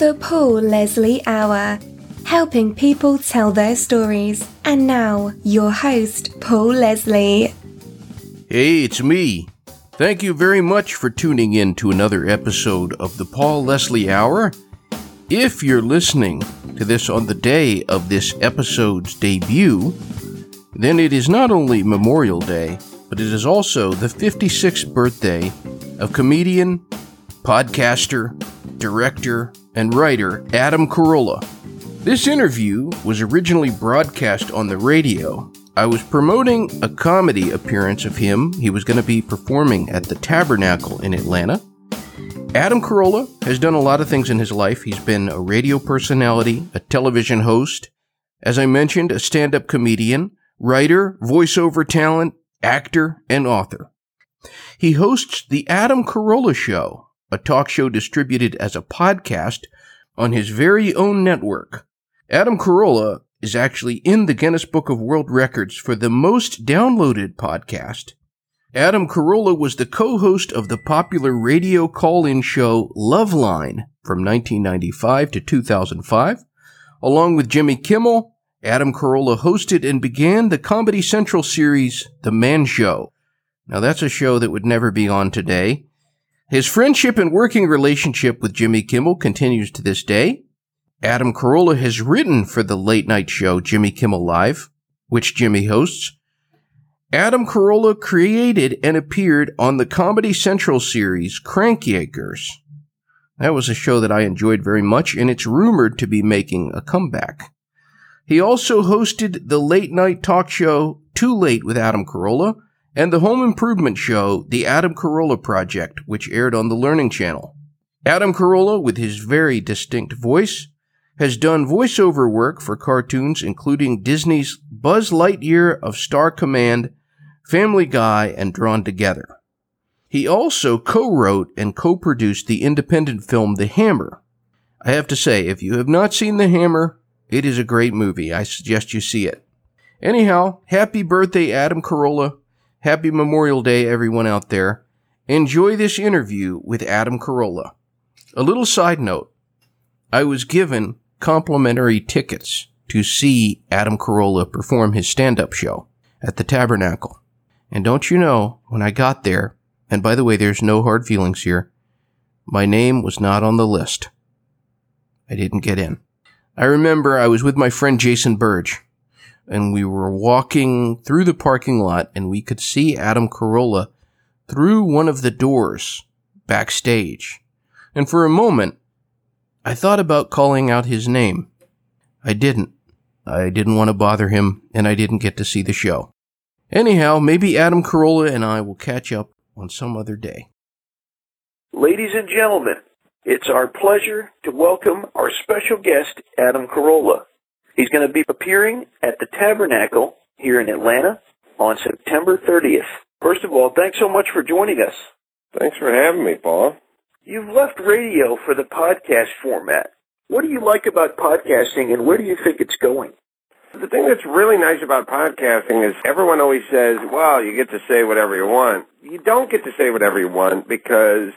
The Paul Leslie Hour, helping people tell their stories. And now, your host, Paul Leslie. Hey, it's me. Thank you very much for tuning in to another episode of the Paul Leslie Hour. If you're listening to this on the day of this episode's debut, then it is not only Memorial Day, but it is also the 56th birthday of comedian, podcaster, director, and writer Adam Carolla. This interview was originally broadcast on the radio. I was promoting a comedy appearance of him. He was going to be performing at the Tabernacle in Atlanta. Adam Carolla has done a lot of things in his life. He's been a radio personality, a television host, as I mentioned, a stand up comedian, writer, voiceover talent, actor, and author. He hosts The Adam Carolla Show, a talk show distributed as a podcast on his very own network. Adam Carolla is actually in the Guinness Book of World Records for the most downloaded podcast. Adam Carolla was the co-host of the popular radio call-in show Loveline from 1995 to 2005. Along with Jimmy Kimmel, Adam Carolla hosted and began the Comedy Central series The Man Show. Now that's a show that would never be on today. His friendship and working relationship with Jimmy Kimmel continues to this day. Adam Carolla has written for the late night show Jimmy Kimmel Live, which Jimmy hosts. Adam Carolla created and appeared on the Comedy Central series Crank Yankers. That was a show that I enjoyed very much, and it's rumored to be making a comeback. He also hosted the late night talk show Too Late with Adam Carolla and the home improvement show The Adam Carolla Project, which aired on the Learning Channel. Adam Carolla, with his very distinct voice, has done voiceover work for cartoons including Disney's Buzz Lightyear of Star Command, Family Guy, and Drawn Together. He also co-wrote and co-produced the independent film The Hammer. I have to say, if you have not seen The Hammer, it is a great movie. I suggest you see it. Anyhow, happy birthday, Adam Carolla. Happy Memorial Day, everyone out there. Enjoy this interview with Adam Carolla. A little side note. I was given complimentary tickets to see Adam Carolla perform his stand-up show at the Tabernacle. And don't you know, when I got there, and by the way, there's no hard feelings here, my name was not on the list. I didn't get in. I remember I was with my friend Jason Burge and we were walking through the parking lot and we could see Adam Carolla through one of the doors backstage. And for a moment, I thought about calling out his name. I didn't. I didn't want to bother him and I didn't get to see the show. Anyhow, maybe Adam Carolla and I will catch up on some other day. Ladies and gentlemen, it's our pleasure to welcome our special guest, Adam Carolla. He's going to be appearing at the Tabernacle here in Atlanta on September 30th. First of all, thanks so much for joining us. Thanks for having me, Paul. You've left radio for the podcast format. What do you like about podcasting and where do you think it's going? The thing that's really nice about podcasting is everyone always says, well, you get to say whatever you want. You don't get to say whatever you want because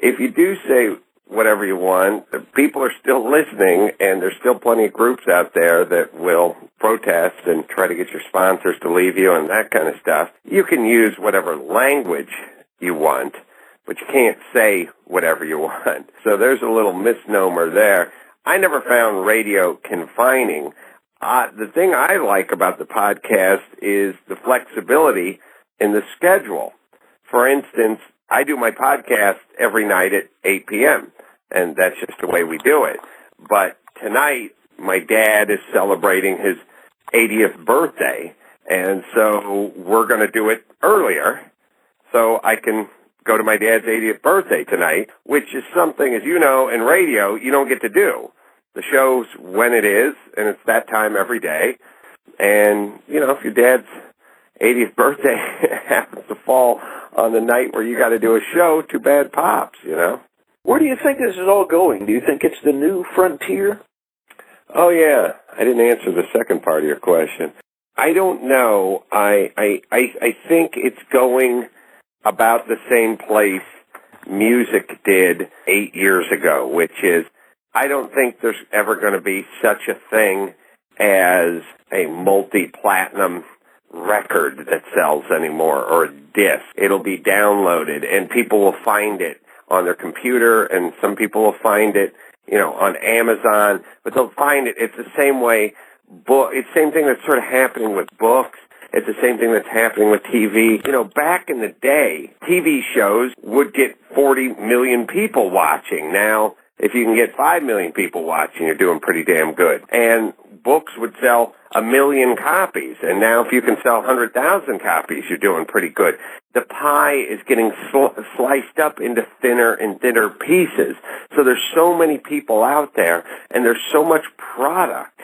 if you do say whatever you want. People are still listening, and there's still plenty of groups out there that will protest and try to get your sponsors to leave you and that kind of stuff. You can use whatever language you want, but you can't say whatever you want. So there's a little misnomer there. I never found radio confining. Uh, the thing I like about the podcast is the flexibility in the schedule. For instance, I do my podcast every night at 8 p.m and that's just the way we do it. But tonight, my dad is celebrating his 80th birthday, and so we're going to do it earlier so I can go to my dad's 80th birthday tonight, which is something, as you know, in radio, you don't get to do. The show's when it is, and it's that time every day. And, you know, if your dad's 80th birthday happens to fall on the night where you got to do a show, too bad pops, you know? Where do you think this is all going? Do you think it's the new frontier? Oh yeah, I didn't answer the second part of your question. I don't know. I I I, I think it's going about the same place music did eight years ago, which is I don't think there's ever going to be such a thing as a multi-platinum record that sells anymore or a disc. It'll be downloaded and people will find it on their computer and some people will find it, you know, on Amazon, but they'll find it. It's the same way book, it's the same thing that's sort of happening with books. It's the same thing that's happening with TV. You know, back in the day, TV shows would get 40 million people watching. Now, if you can get 5 million people watching, you're doing pretty damn good. And books would sell a million copies. And now if you can sell 100,000 copies, you're doing pretty good. The pie is getting sl- sliced up into thinner and thinner pieces. So there's so many people out there and there's so much product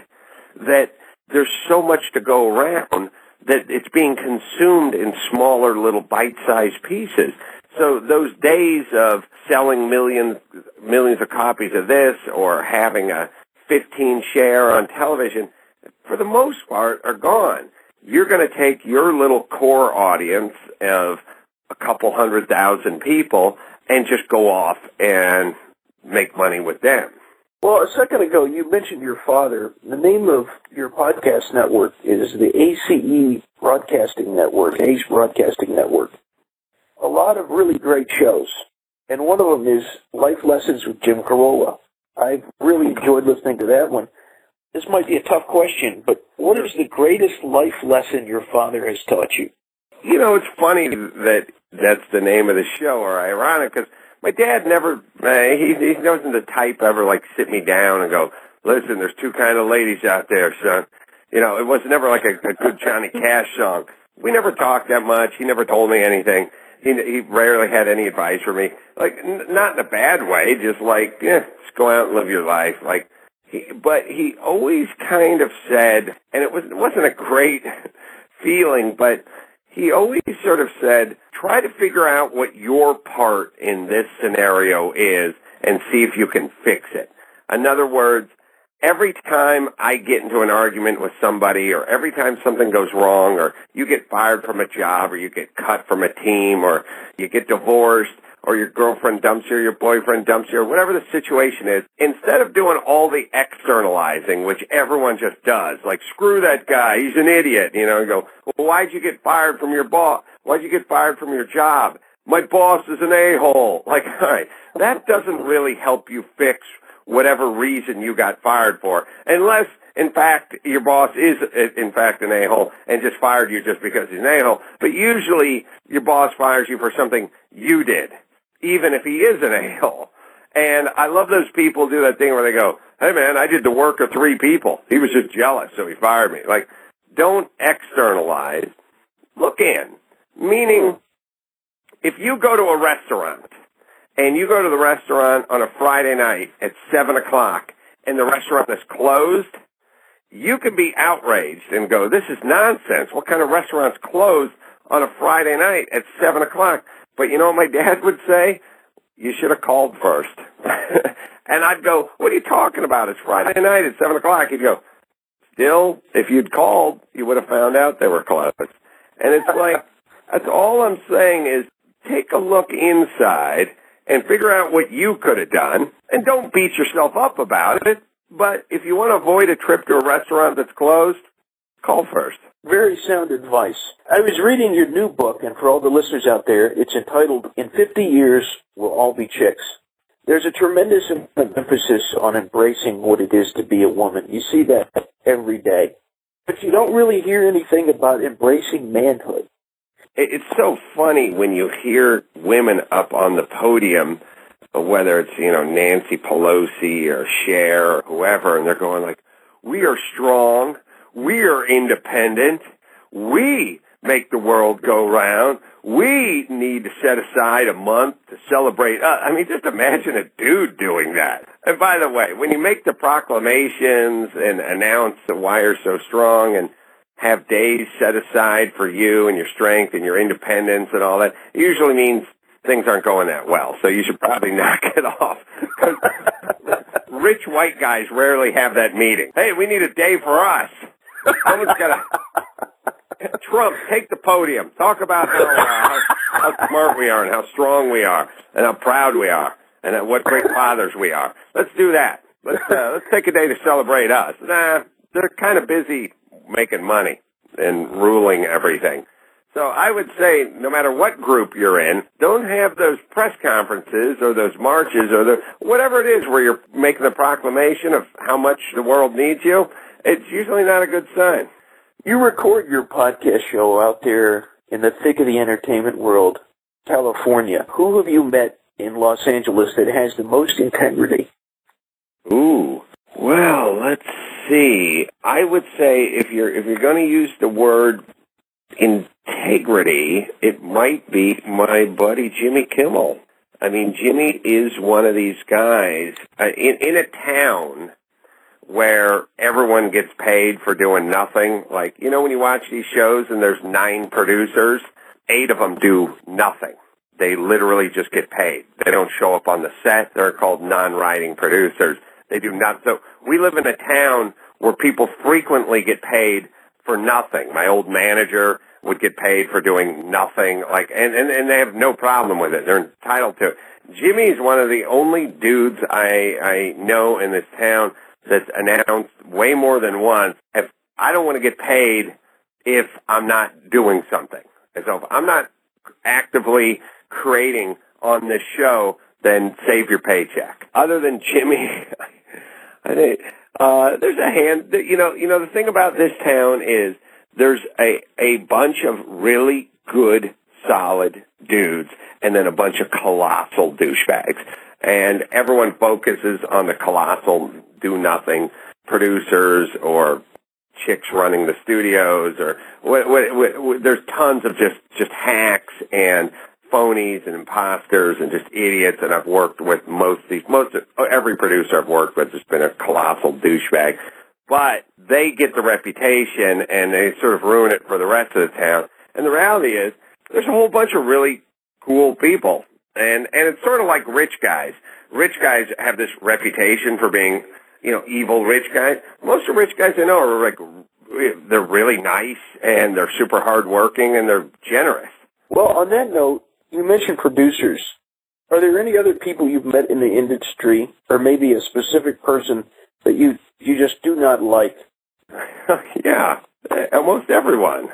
that there's so much to go around that it's being consumed in smaller little bite-sized pieces. So those days of selling millions, millions of copies of this or having a 15 share on television, for the most part, are gone. You're going to take your little core audience of a couple hundred thousand people and just go off and make money with them. Well, a second ago, you mentioned your father. The name of your podcast network is the ACE Broadcasting Network, ACE Broadcasting Network. A lot of really great shows. And one of them is Life Lessons with Jim Carolla. I've really enjoyed listening to that one. This might be a tough question, but what is the greatest life lesson your father has taught you? You know, it's funny that that's the name of the show, or ironic, because my dad never, uh, he, he wasn't the type ever like sit me down and go, listen, there's two kind of ladies out there, son. You know, it was never like a, a good Johnny Cash song. We never talked that much. He never told me anything. He, he rarely had any advice for me. Like, n- not in a bad way, just like, yeah, just go out and live your life. Like, he, but he always kind of said, and it was, it wasn't a great feeling, but he always sort of said, try to figure out what your part in this scenario is and see if you can fix it. In other words, every time I get into an argument with somebody or every time something goes wrong or you get fired from a job or you get cut from a team or you get divorced or your girlfriend dumps you or your boyfriend dumps you or whatever the situation is, instead of doing all the externalizing, which everyone just does, like screw that guy, he's an idiot, you know, and go, well, why'd you get fired from your boss? Why'd you get fired from your job? My boss is an a-hole. Like, alright, that doesn't really help you fix whatever reason you got fired for, unless in fact your boss is in fact an a-hole and just fired you just because he's an a-hole. But usually your boss fires you for something you did even if he is an a-hole. And I love those people do that thing where they go, hey man, I did the work of three people. He was just jealous, so he fired me. Like, don't externalize. Look in. Meaning, if you go to a restaurant and you go to the restaurant on a Friday night at seven o'clock and the restaurant is closed, you can be outraged and go, this is nonsense. What kind of restaurant's closed on a Friday night at seven o'clock? But you know what my dad would say? You should have called first. and I'd go, what are you talking about? It's Friday night at 7 o'clock. He'd go, still, if you'd called, you would have found out they were closed. And it's like, that's all I'm saying is take a look inside and figure out what you could have done. And don't beat yourself up about it. But if you want to avoid a trip to a restaurant that's closed, call first. Very sound advice. I was reading your new book, and for all the listeners out there, it's entitled In 50 Years, We'll All Be Chicks. There's a tremendous emphasis on embracing what it is to be a woman. You see that every day. But you don't really hear anything about embracing manhood. It's so funny when you hear women up on the podium, whether it's, you know, Nancy Pelosi or Cher or whoever, and they're going like, we are strong we are independent. We make the world go round. We need to set aside a month to celebrate. Uh, I mean, just imagine a dude doing that. And by the way, when you make the proclamations and announce why you're so strong and have days set aside for you and your strength and your independence and all that, it usually means things aren't going that well. So you should probably knock it off. Rich white guys rarely have that meeting. Hey, we need a day for us. Someone's got to. Trump, take the podium. Talk about how, uh, how, how smart we are and how strong we are and how proud we are and what great fathers we are. Let's do that. let's, uh, let's take a day to celebrate us. Nah, they're kind of busy making money and ruling everything. So I would say, no matter what group you're in, don't have those press conferences or those marches or the whatever it is where you're making the proclamation of how much the world needs you. It's usually not a good sign. You record your podcast show out there in the thick of the entertainment world, California. Who have you met in Los Angeles that has the most integrity? Ooh. Well, let's see. I would say if you're if you're going to use the word integrity, it might be my buddy Jimmy Kimmel. I mean, Jimmy is one of these guys uh, in in a town where everyone gets paid for doing nothing. Like, you know, when you watch these shows and there's nine producers, eight of them do nothing. They literally just get paid. They don't show up on the set. They're called non-writing producers. They do not. So we live in a town where people frequently get paid for nothing. My old manager would get paid for doing nothing, like, and, and, and they have no problem with it. They're entitled to it. Jimmy's one of the only dudes I, I know in this town that's announced way more than once, if I don't want to get paid if I'm not doing something. And so if I'm not actively creating on this show, then save your paycheck. Other than Jimmy, I think, uh, there's a hand, you know, you know, the thing about this town is there's a, a bunch of really good, solid dudes and then a bunch of colossal douchebags. And everyone focuses on the colossal do nothing producers or chicks running the studios or what, what, what, what, there's tons of just, just hacks and phonies and imposters and just idiots and I've worked with most these, most every producer I've worked with has been a colossal douchebag. But they get the reputation and they sort of ruin it for the rest of the town. And the reality is there's a whole bunch of really cool people. And, and it's sort of like rich guys. Rich guys have this reputation for being, you know, evil rich guys. Most of the rich guys I know are like, they're really nice and they're super hardworking and they're generous. Well, on that note, you mentioned producers. Are there any other people you've met in the industry, or maybe a specific person that you you just do not like? yeah, almost everyone.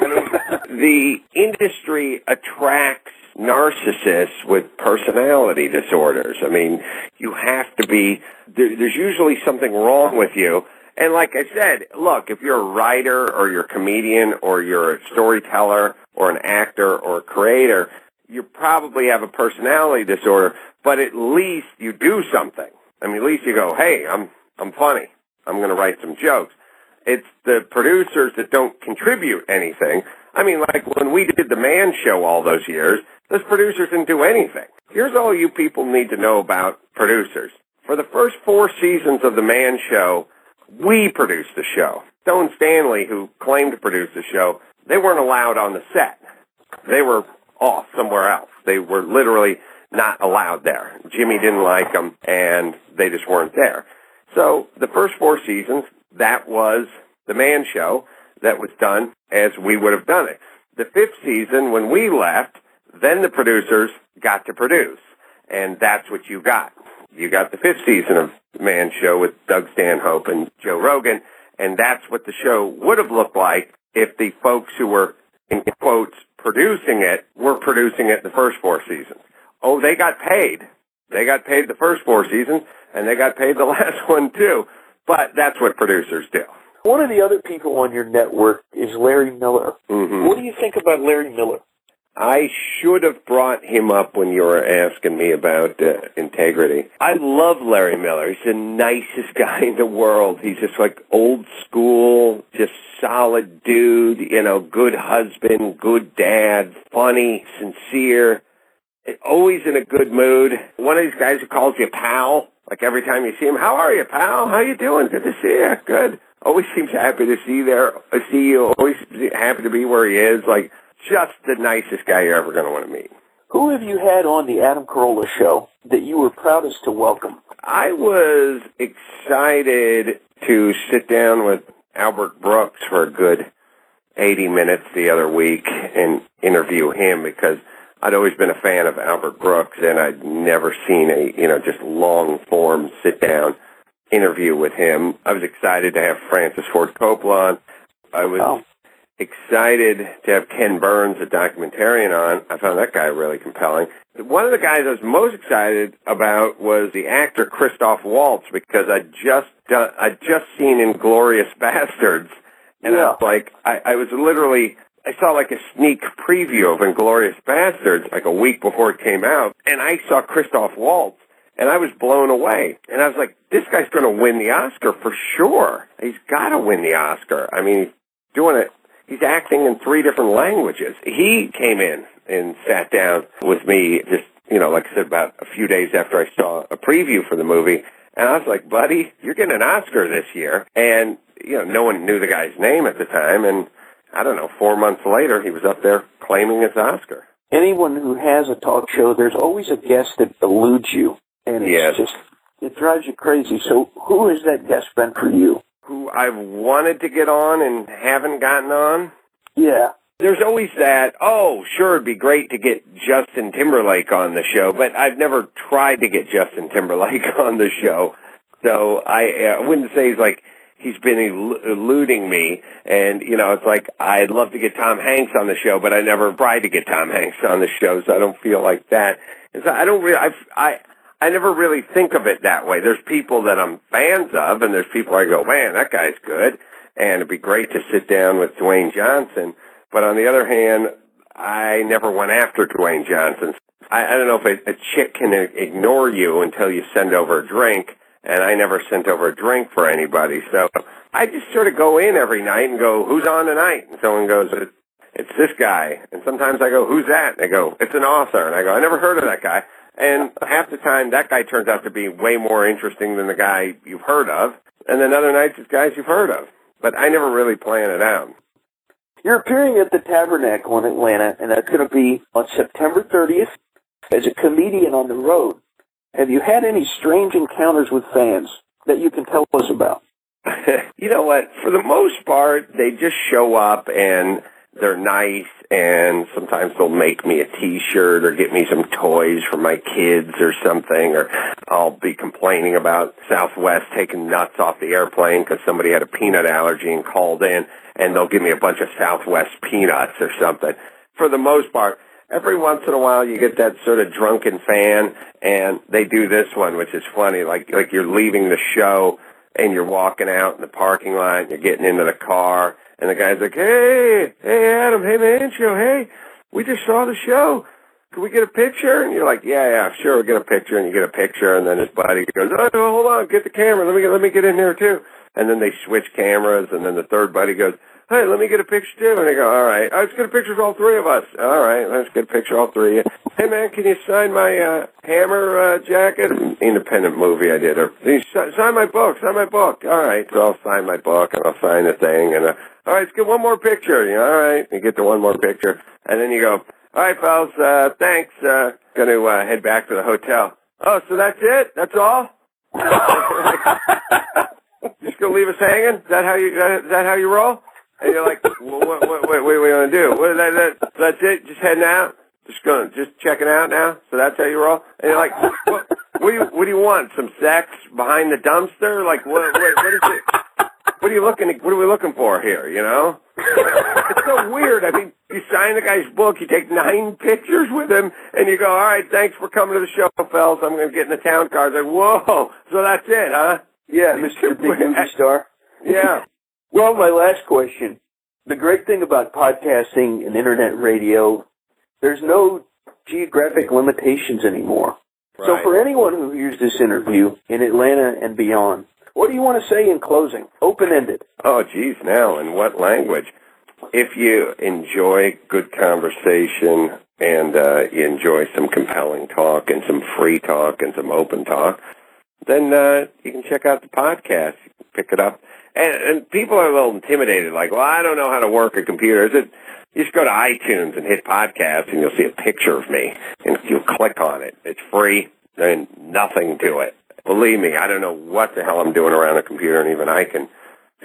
I mean, the industry attracts narcissists with personality disorders. I mean, you have to be, there, there's usually something wrong with you. And like I said, look, if you're a writer or you're a comedian or you're a storyteller or an actor or a creator, you probably have a personality disorder, but at least you do something. I mean, at least you go, hey, I'm, I'm funny. I'm going to write some jokes. It's the producers that don't contribute anything. I mean, like when we did the Man Show all those years, those producers didn't do anything. Here's all you people need to know about producers. For the first four seasons of the Man Show, we produced the show. Stone Stanley, who claimed to produce the show, they weren't allowed on the set. They were off somewhere else. They were literally not allowed there. Jimmy didn't like them, and they just weren't there. So the first four seasons, that was the man show that was done as we would have done it. The fifth season, when we left, then the producers got to produce, and that's what you got. You got the fifth season of Man Show with Doug Stanhope and Joe Rogan, and that's what the show would have looked like if the folks who were, in quotes, producing it were producing it the first four seasons. Oh, they got paid. They got paid the first four seasons, and they got paid the last one too. But that's what producers do. One of the other people on your network is Larry Miller. Mm-hmm. What do you think about Larry Miller? I should have brought him up when you were asking me about uh, integrity. I love Larry Miller. He's the nicest guy in the world. He's just like old school, just solid dude, you know, good husband, good dad, funny, sincere, always in a good mood. One of these guys who calls you pal, like every time you see him, how are you, pal? How you doing? Good to see you. Good. Always seems happy to see there, see you. Always happy to be where he is. Like just the nicest guy you're ever going to want to meet. Who have you had on the Adam Carolla show that you were proudest to welcome? I was excited to sit down with Albert Brooks for a good 80 minutes the other week and interview him because I'd always been a fan of Albert Brooks, and I'd never seen a you know just long form sit down interview with him. I was excited to have Francis Ford Coppola. I was Oh. Excited to have Ken Burns, a documentarian, on. I found that guy really compelling. One of the guys I was most excited about was the actor Christoph Waltz because I just done, I'd just seen Inglourious Basterds, and I was like, I, I was literally. I saw like a sneak preview of Inglourious Basterds like a week before it came out, and I saw Christoph Waltz, and I was blown away. And I was like, this guy's going to win the Oscar for sure. He's got to win the Oscar. I mean, he's doing it. He's acting in three different languages. He came in and sat down with me just, you know, like I said, about a few days after I saw a preview for the movie. And I was like, buddy, you're getting an Oscar this year. And, you know, no one knew the guy's name at the time. And I don't know, four months later, he was up there claiming his Oscar. Anyone who has a talk show, there's always a guest that eludes you, and it's Yes. just it drives you crazy. So, who has that guest been for you? Who I've wanted to get on and haven't gotten on. Yeah, There's always that, oh, sure, it'd be great to get Justin Timberlake on the show, but I've never tried to get Justin Timberlake on the show. So I, uh, wouldn't say he's like, he's been el- eluding me. And, you know, it's like, I'd love to get Tom Hanks on the show, but I never tried to get Tom Hanks on the show, so I don't feel like that. And so I don't really, I've, I, I never really think of it that way. There's people that I'm fans of, and there's people I go, man, that guy's good. And it'd be great to sit down with Dwayne Johnson. But on the other hand, I never went after Dwayne Johnson. I, I don't know if a, a chick can ignore you until you send over a drink, and I never sent over a drink for anybody. So I just sort of go in every night and go, who's on tonight? And someone goes, it's this guy. And sometimes I go, who's that? And they go, it's an author. And I go, I never heard of that guy. And half the time, that guy turns out to be way more interesting than the guy you've heard of. And then other nights, it's guys you've heard of. But I never really plan it out. you're appearing at the Tabernacle in Atlanta, and that's going to be on September 30th as a comedian on the road. Have you had any strange encounters with fans that you can tell us about? you know what? For the most part, they just show up and they're nice and sometimes they'll make me a t-shirt or get me some toys for my kids or something or I'll be complaining about Southwest taking nuts off the airplane because somebody had a peanut allergy and called in and they'll give me a bunch of Southwest peanuts or something. For the most part, every once in a while you get that sort of drunken fan and they do this one which is funny like like you're leaving the show and you're walking out in the parking lot, and you're getting into the car, and the guy's like, hey, hey Adam, hey man, show, hey, we just saw the show. Can we get a picture? And you're like, yeah, yeah, sure, we'll get a picture, and you get a picture, and then his buddy goes, oh, hold on, get the camera, let me get, let me get in there too. And then they switch cameras, and then the third buddy goes, hey, let me get a picture too. And they go, all right, let's get a picture of all three of us. All right, let's get a picture of all three. Hey man, can you sign my uh, Hammer uh, jacket? Independent movie I did. Or "Can you si- sign my book. Sign my book. All right, so I'll sign my book and I'll sign the thing. And uh, all right, let's get one more picture. You know, all right, you get the one more picture, and then you go, all right, fellas, uh, thanks. Uh, going to uh, head back to the hotel. Oh, so that's it? That's all? Just gonna leave us hanging? Is that how you? Is that how you roll? And you're like, well, what, what, what, what are we gonna do? What that, that? That's it? Just heading out? Just going, just checking out now? So that's how you roll? And you're like, what, what do you, what do you want? Some sex behind the dumpster? Like, what, what, what is it? What are you looking? What are we looking for here? You know? it's so weird. I mean, you sign the guy's book, you take nine pictures with him, and you go, "All right, thanks for coming to the show, fellas. I'm going to get in the town car." It's like, whoa! So that's it, huh? Yeah, Mr. Big Movie Star. Yeah. Well, my last question. The great thing about podcasting and internet radio, there's no geographic limitations anymore. So for anyone who hears this interview in Atlanta and beyond, what do you want to say in closing? Open-ended. Oh, geez, now in what language? If you enjoy good conversation and uh, you enjoy some compelling talk and some free talk and some open talk, then uh, you can check out the podcast. Pick it up. And, and people are a little intimidated, like, well, I don't know how to work a computer. Is it? You just go to iTunes and hit podcast, and you'll see a picture of me, and you'll click on it. It's free, and nothing to it. Believe me, I don't know what the hell I'm doing around a computer, and even I can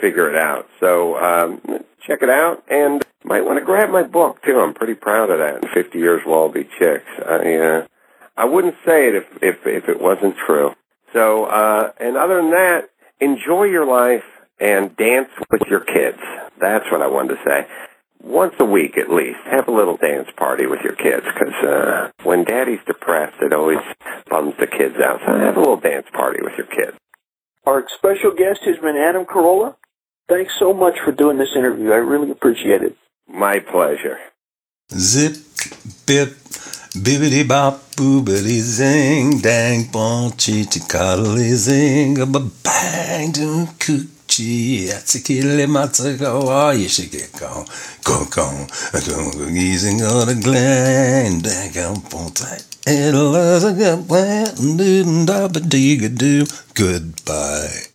figure it out. So um, check it out. And might want to grab my book too. I'm pretty proud of that. 50 Years We'll All Be Chicks. I, uh, I wouldn't say it if, if, if it wasn't true. So, uh, and other than that, enjoy your life and dance with your kids. That's what I wanted to say. Once a week at least, have a little dance party with your kids because uh, when daddy's depressed, it always bums the kids out. So have a little dance party with your kids. Our special guest has been Adam Carolla. Thanks so much for doing this interview. I really appreciate it. My pleasure. Zip, bip, bibbity bop, boobity zing, dang, bon, chichi, cuddly zing, a bang, do, coochie, atsikili, matsako, oh, you should get gone, go, go, go, go, easing on the glen, dang, bon, tight. It'll, uh, good plan, do, da, ba, dee, do, goodbye.